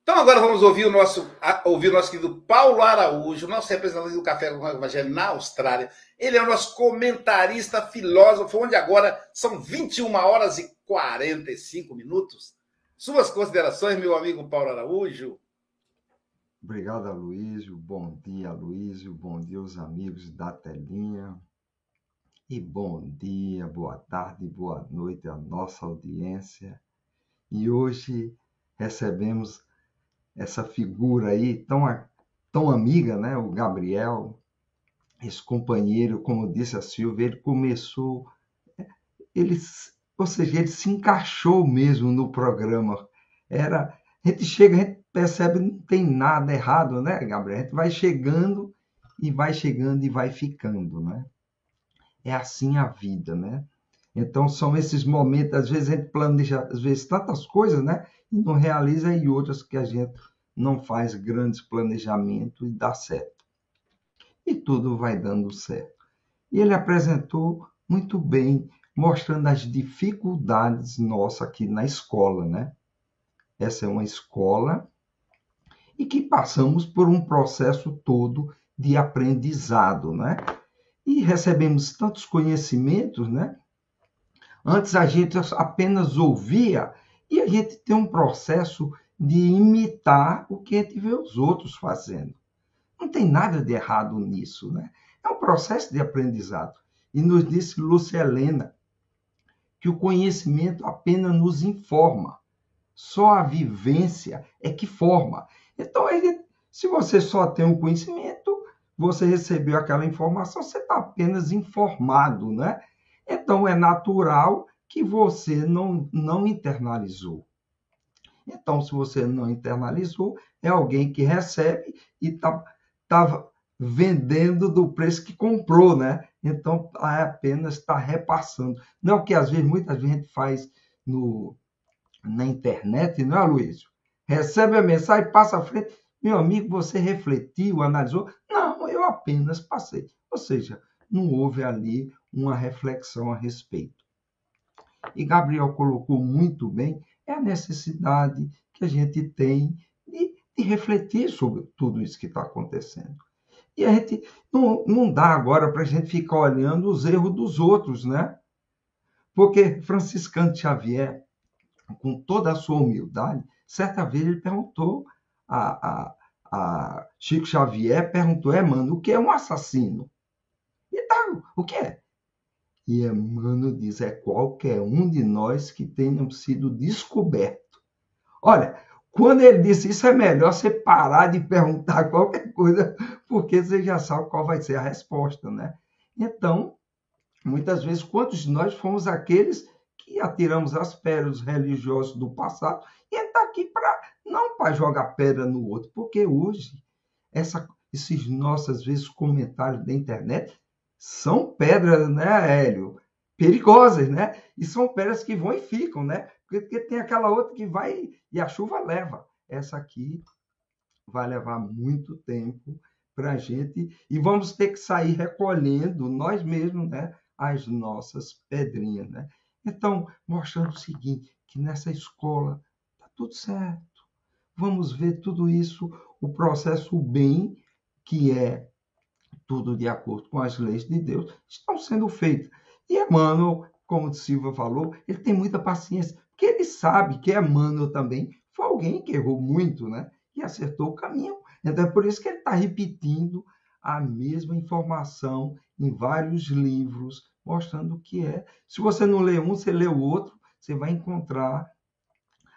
Então agora vamos ouvir o nosso, ouvir o nosso querido Paulo Araújo, nosso representante do Café com Evangelho na Austrália. Ele é o nosso comentarista filósofo, onde agora são 21 horas e 45 minutos. Suas considerações, meu amigo Paulo Araújo. Obrigado, Aloysio. Bom dia, Aloysio. Bom dia, os amigos da telinha. E bom dia, boa tarde, boa noite à nossa audiência. E hoje recebemos essa figura aí tão, tão amiga, né? O Gabriel, esse companheiro, como disse a Silvia, ele começou, ele, ou seja, ele se encaixou mesmo no programa. Era, a gente chega, a gente percebe não tem nada errado, né, Gabriel? A gente vai chegando e vai chegando e vai ficando, né? É assim a vida, né? Então, são esses momentos, às vezes a gente planeja, às vezes, tantas coisas, né? E não realiza, e outras que a gente não faz grandes planejamentos e dá certo. E tudo vai dando certo. E ele apresentou muito bem, mostrando as dificuldades nossas aqui na escola, né? Essa é uma escola e que passamos por um processo todo de aprendizado, né? E recebemos tantos conhecimentos, né? Antes a gente apenas ouvia e a gente tem um processo de imitar o que a gente vê os outros fazendo. Não tem nada de errado nisso, né? É um processo de aprendizado. E nos disse Lúcia Helena que o conhecimento apenas nos informa. Só a vivência é que forma. Então, se você só tem um conhecimento, você recebeu aquela informação, você está apenas informado, né? Então, é natural que você não, não internalizou. Então, se você não internalizou, é alguém que recebe e está tá vendendo do preço que comprou, né? Então, apenas está repassando. Não que às vezes muita gente faz no, na internet, não é, Luísio? Recebe a mensagem, passa à frente. Meu amigo, você refletiu, analisou? Não, eu apenas passei. Ou seja, não houve ali uma reflexão a respeito. E Gabriel colocou muito bem é a necessidade que a gente tem de, de refletir sobre tudo isso que está acontecendo. E a gente não, não dá agora para a gente ficar olhando os erros dos outros, né? Porque Franciscano Xavier, com toda a sua humildade, certa vez ele perguntou a, a, a Chico Xavier, perguntou, é, mano, o que é um assassino? E tá, o que é? E Emmanuel diz: é qualquer um de nós que tenham sido descoberto. Olha, quando ele disse isso, é melhor você parar de perguntar qualquer coisa, porque você já sabe qual vai ser a resposta, né? Então, muitas vezes, quantos de nós fomos aqueles que atiramos as pedras religiosos do passado e ele está aqui para não para jogar pedra no outro, porque hoje essa, esses nossos, às vezes, comentários da internet são pedras, né, Hélio? Perigosas, né? E são pedras que vão e ficam, né? Porque, tem aquela outra que vai e a chuva leva. Essa aqui vai levar muito tempo para a gente e vamos ter que sair recolhendo nós mesmos, né? As nossas pedrinhas, né? Então, mostrando o seguinte, que nessa escola tá tudo certo. Vamos ver tudo isso, o processo bem que é tudo de acordo com as leis de Deus, estão sendo feitas. E Emmanuel, como o Silva falou, ele tem muita paciência, porque ele sabe que Emmanuel também foi alguém que errou muito, né? E acertou o caminho. Então é por isso que ele está repetindo a mesma informação em vários livros, mostrando o que é. Se você não lê um, você lê o outro, você vai encontrar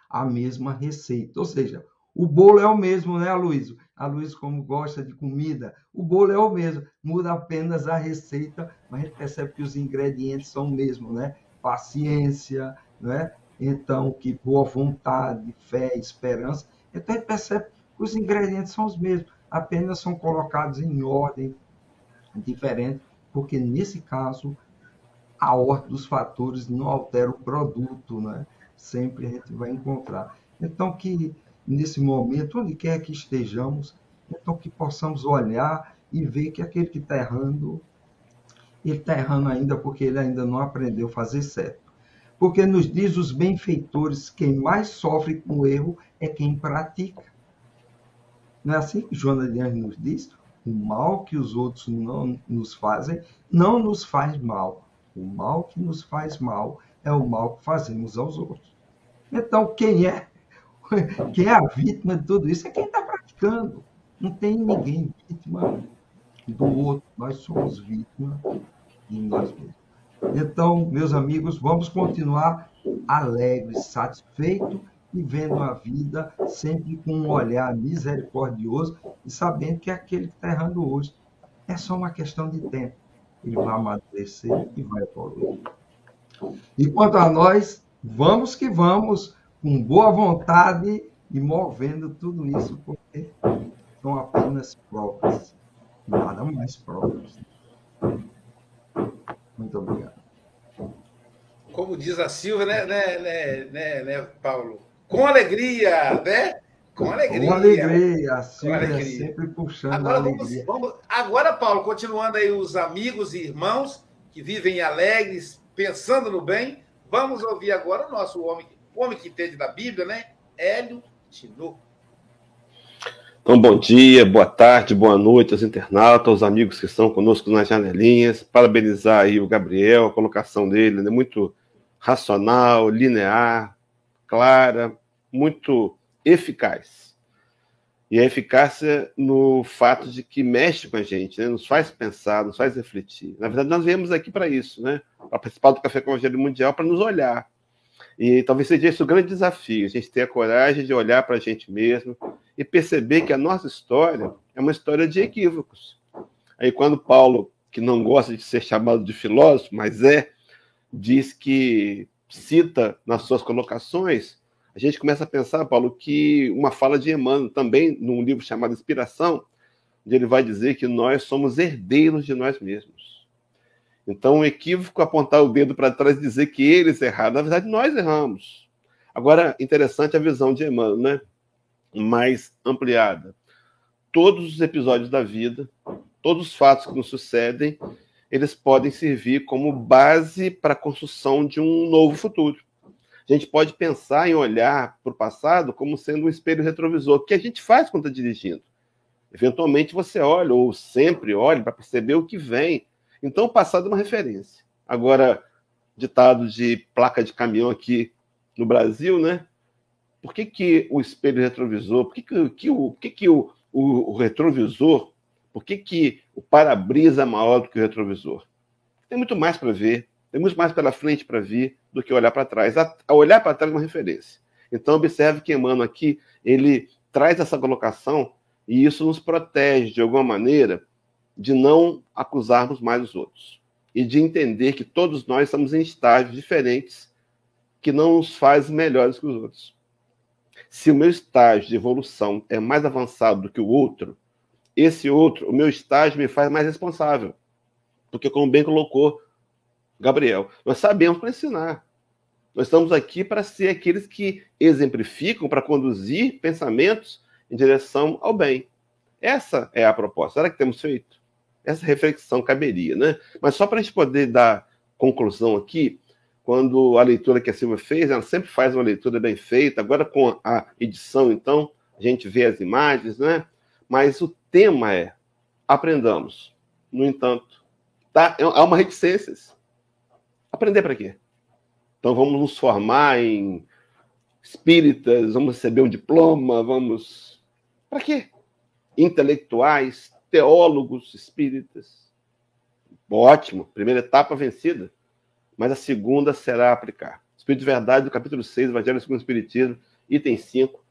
a mesma receita. Ou seja, o bolo é o mesmo, né, Aloysio? A Luiz, como gosta de comida, o bolo é o mesmo, muda apenas a receita, mas a gente percebe que os ingredientes são o mesmo, né? Paciência, né? Então, que boa vontade, fé, esperança. Então, a gente percebe que os ingredientes são os mesmos, apenas são colocados em ordem diferente, porque nesse caso, a ordem dos fatores não altera o produto, né? Sempre a gente vai encontrar. Então, que nesse momento, onde quer que estejamos, então que possamos olhar e ver que aquele que está errando, ele está errando ainda porque ele ainda não aprendeu a fazer certo. Porque nos diz os benfeitores, quem mais sofre com o erro é quem pratica. Não é assim que Joana de Anjos nos diz? O mal que os outros não nos fazem não nos faz mal. O mal que nos faz mal é o mal que fazemos aos outros. Então, quem é quem é a vítima de tudo isso é quem está praticando. Não tem ninguém vítima do outro. Nós somos vítimas de nós mesmos. Então, meus amigos, vamos continuar alegres, satisfeitos e vendo a vida sempre com um olhar misericordioso e sabendo que aquele que está errando hoje é só uma questão de tempo. Ele vai amadurecer e vai evoluir. E quanto a nós, vamos que vamos com boa vontade e movendo tudo isso, porque são apenas provas, nada mais provas. Muito obrigado. como diz a Silvia, né, né, né, né, né, Paulo? Com alegria, né? Com alegria. Com alegria, a Silvia Com alegria. sempre puxando agora, vamos, vamos, agora, Paulo, continuando aí os amigos e irmãos que vivem alegres, pensando no bem, vamos ouvir agora o nosso homem, o homem que entende da Bíblia, né? Hélio Tinoco. Então, bom dia, boa tarde, boa noite aos internautas, aos amigos que estão conosco nas janelinhas. Parabenizar aí o Gabriel, a colocação dele, né? muito racional, linear, clara, muito eficaz. E a eficácia no fato de que mexe com a gente, né? nos faz pensar, nos faz refletir. Na verdade, nós viemos aqui para isso, né? para participar do Café com o Evangelho Mundial, para nos olhar. E talvez seja esse o grande desafio, a gente ter a coragem de olhar para a gente mesmo, e perceber que a nossa história é uma história de equívocos. Aí, quando Paulo, que não gosta de ser chamado de filósofo, mas é, diz que cita nas suas colocações, a gente começa a pensar, Paulo, que uma fala de Emmanuel, também num livro chamado Inspiração, onde ele vai dizer que nós somos herdeiros de nós mesmos. Então, um equívoco apontar o dedo para trás e dizer que eles erraram. Na verdade, nós erramos. Agora, interessante a visão de Emmanuel, né? mais ampliada. Todos os episódios da vida, todos os fatos que nos sucedem, eles podem servir como base para a construção de um novo futuro. A gente pode pensar em olhar para o passado como sendo um espelho retrovisor, que a gente faz quando está dirigindo. Eventualmente você olha, ou sempre olha, para perceber o que vem. Então o passado é uma referência. Agora, ditado de placa de caminhão aqui no Brasil, né? por que, que o espelho retrovisor, por que, que, que, o, por que, que o, o, o retrovisor, por que, que o para-brisa é maior do que o retrovisor? Tem muito mais para ver, tem muito mais pela frente para vir do que olhar para trás. A, a olhar para trás é uma referência. Então, observe que Emmanuel aqui, ele traz essa colocação e isso nos protege, de alguma maneira, de não acusarmos mais os outros. E de entender que todos nós estamos em estágios diferentes que não nos faz melhores que os outros. Se o meu estágio de evolução é mais avançado do que o outro, esse outro, o meu estágio me faz mais responsável. Porque, como bem colocou Gabriel, nós sabemos para ensinar. Nós estamos aqui para ser aqueles que exemplificam, para conduzir pensamentos em direção ao bem. Essa é a proposta. Será que temos feito? Essa reflexão caberia, né? Mas só para a gente poder dar conclusão aqui, quando a leitura que a Silvia fez, ela sempre faz uma leitura bem feita. Agora, com a edição, então, a gente vê as imagens, né? Mas o tema é aprendamos. No entanto, tá, é, há uma reticência. Aprender para quê? Então, vamos nos formar em espíritas, vamos receber um diploma, vamos. Para quê? Intelectuais, teólogos espíritas. Ótimo, primeira etapa vencida mas a segunda será aplicar. Espírito de Verdade, do capítulo 6, Evangelho segundo o Espiritismo, item 5,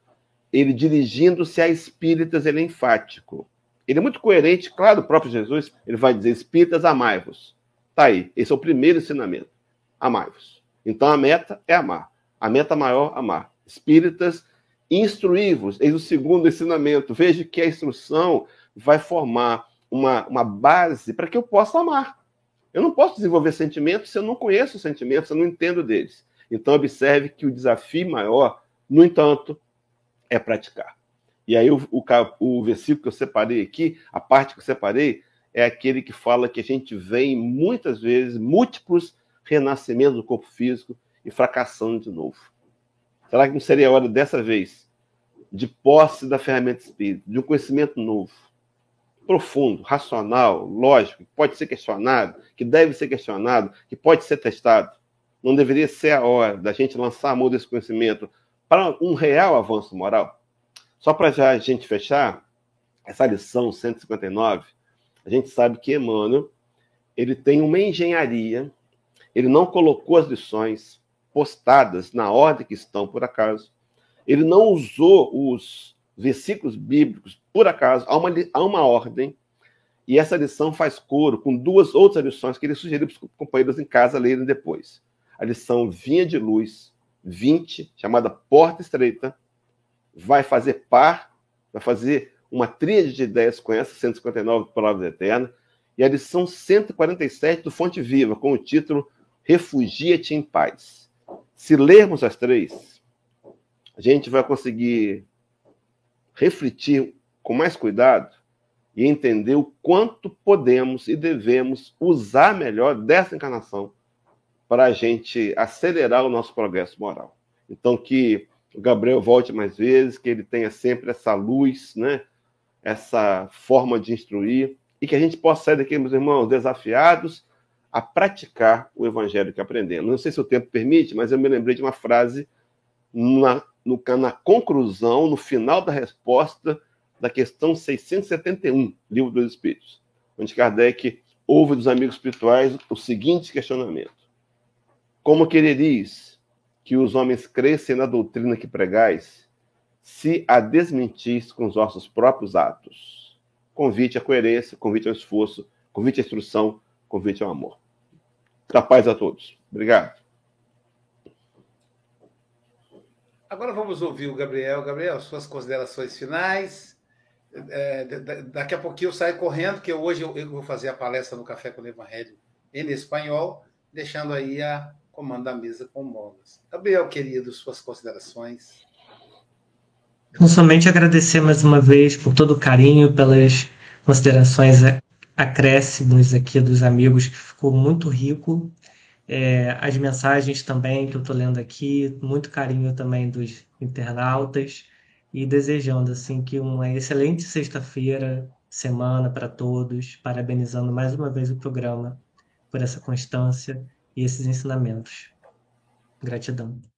ele dirigindo-se a espíritas, ele é enfático. Ele é muito coerente, claro, o próprio Jesus, ele vai dizer, espíritas, amai-vos. Tá aí, esse é o primeiro ensinamento. Amai-vos. Então a meta é amar. A meta maior, amar. Espíritas, instruí-vos. Eis o segundo ensinamento. Veja que a instrução vai formar uma, uma base para que eu possa amar. Eu não posso desenvolver sentimentos se eu não conheço os sentimentos, se eu não entendo deles. Então, observe que o desafio maior, no entanto, é praticar. E aí, o, o, o versículo que eu separei aqui, a parte que eu separei, é aquele que fala que a gente vem muitas vezes múltiplos renascimentos do corpo físico e fracassando de novo. Será que não seria a hora dessa vez de posse da ferramenta espírita, de um conhecimento novo? Profundo, racional, lógico, que pode ser questionado, que deve ser questionado, que pode ser testado. Não deveria ser a hora da gente lançar a mão desse conhecimento para um real avanço moral? Só para já a gente fechar, essa lição 159, a gente sabe que Emmanuel ele tem uma engenharia, ele não colocou as lições postadas na ordem que estão, por acaso, ele não usou os versículos bíblicos por acaso, há uma, há uma ordem, e essa lição faz coro com duas outras lições que ele sugeriu para os companheiros em casa lerem depois. A lição Vinha de Luz 20, chamada Porta Estreita, vai fazer par, vai fazer uma tríade de ideias com essa, 159 Palavras Eternas, e a lição 147 do Fonte Viva, com o título refugia-te em paz. Se lermos as três, a gente vai conseguir refletir com mais cuidado e entender o quanto podemos e devemos usar melhor dessa encarnação para a gente acelerar o nosso progresso moral. Então, que o Gabriel volte mais vezes, que ele tenha sempre essa luz, né? essa forma de instruir, e que a gente possa sair daqui, meus irmãos, desafiados a praticar o evangelho que aprendemos. Não sei se o tempo permite, mas eu me lembrei de uma frase na, no, na conclusão, no final da resposta da questão 671, Livro dos Espíritos, onde Kardec ouve dos amigos espirituais o seguinte questionamento: Como quereris que os homens crescem na doutrina que pregais, se a desmentis com os vossos próprios atos? Convite à coerência, convite ao esforço, convite à instrução, convite ao amor. Da paz a todos. Obrigado. Agora vamos ouvir o Gabriel. Gabriel, suas considerações finais. É, daqui a pouquinho eu saio correndo, que hoje eu, vou fazer a palestra no Café com o Evangelho em espanhol, deixando aí a comando da mesa com Mogas. Gabriel, querido, suas considerações. Não somente agradecer mais uma vez por todo o carinho, pelas considerações acréscimos aqui dos amigos, que ficou muito rico. É, as mensagens também que eu estou lendo aqui, muito carinho também dos internautas e desejando assim que uma excelente sexta-feira, semana para todos, parabenizando mais uma vez o programa por essa constância e esses ensinamentos. Gratidão.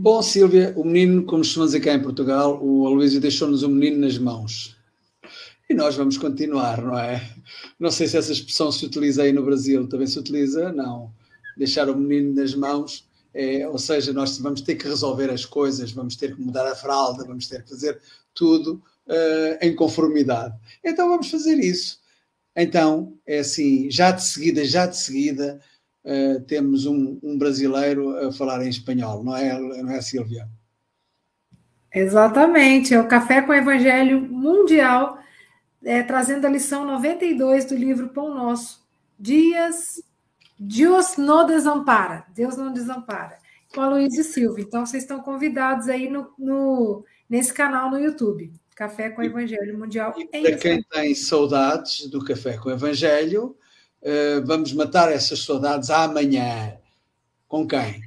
Bom, Silvia, o menino, como costumamos dizer cá em Portugal, o Aloysio deixou-nos o menino nas mãos. E nós vamos continuar, não é? Não sei se essa expressão se utiliza aí no Brasil. Também se utiliza? Não. Deixar o menino nas mãos, é, ou seja, nós vamos ter que resolver as coisas, vamos ter que mudar a fralda, vamos ter que fazer tudo uh, em conformidade. Então vamos fazer isso. Então, é assim, já de seguida, já de seguida, uh, temos um, um, brasileiro a falar em espanhol, não é, não é Silvia? Exatamente, é o Café com o Evangelho Mundial é, trazendo a lição 92 do livro Pão Nosso. Dias, Deus não desampara, Deus não desampara. Com a Luiz e Silvia. Então, vocês estão convidados aí no, no, nesse canal no YouTube. Café com o Evangelho Mundial. E para quem tem saudades do Café com o Evangelho, uh, vamos matar essas saudades amanhã. Com quem?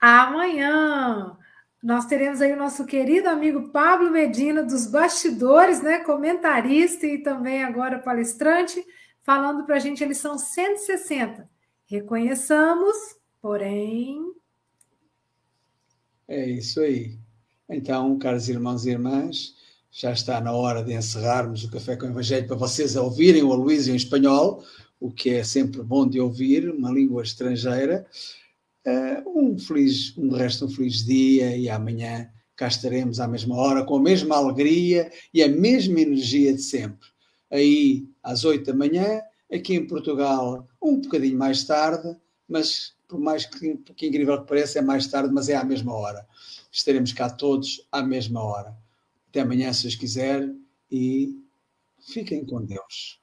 Amanhã nós teremos aí o nosso querido amigo Pablo Medina, dos bastidores, né? Comentarista e também agora palestrante, falando para a gente a lição 160. Reconheçamos, porém. É isso aí. Então, caros irmãos e irmãs, já está na hora de encerrarmos o Café com o Evangelho para vocês ouvirem o Aloysio em espanhol, o que é sempre bom de ouvir, uma língua estrangeira. Uh, um feliz, um resto um feliz dia e amanhã cá estaremos à mesma hora, com a mesma alegria e a mesma energia de sempre. Aí às oito da manhã, aqui em Portugal, um bocadinho mais tarde, mas por mais que, que incrível que pareça, é mais tarde, mas é à mesma hora. Estaremos cá todos à mesma hora. Até amanhã, se os quiser, e fiquem com Deus.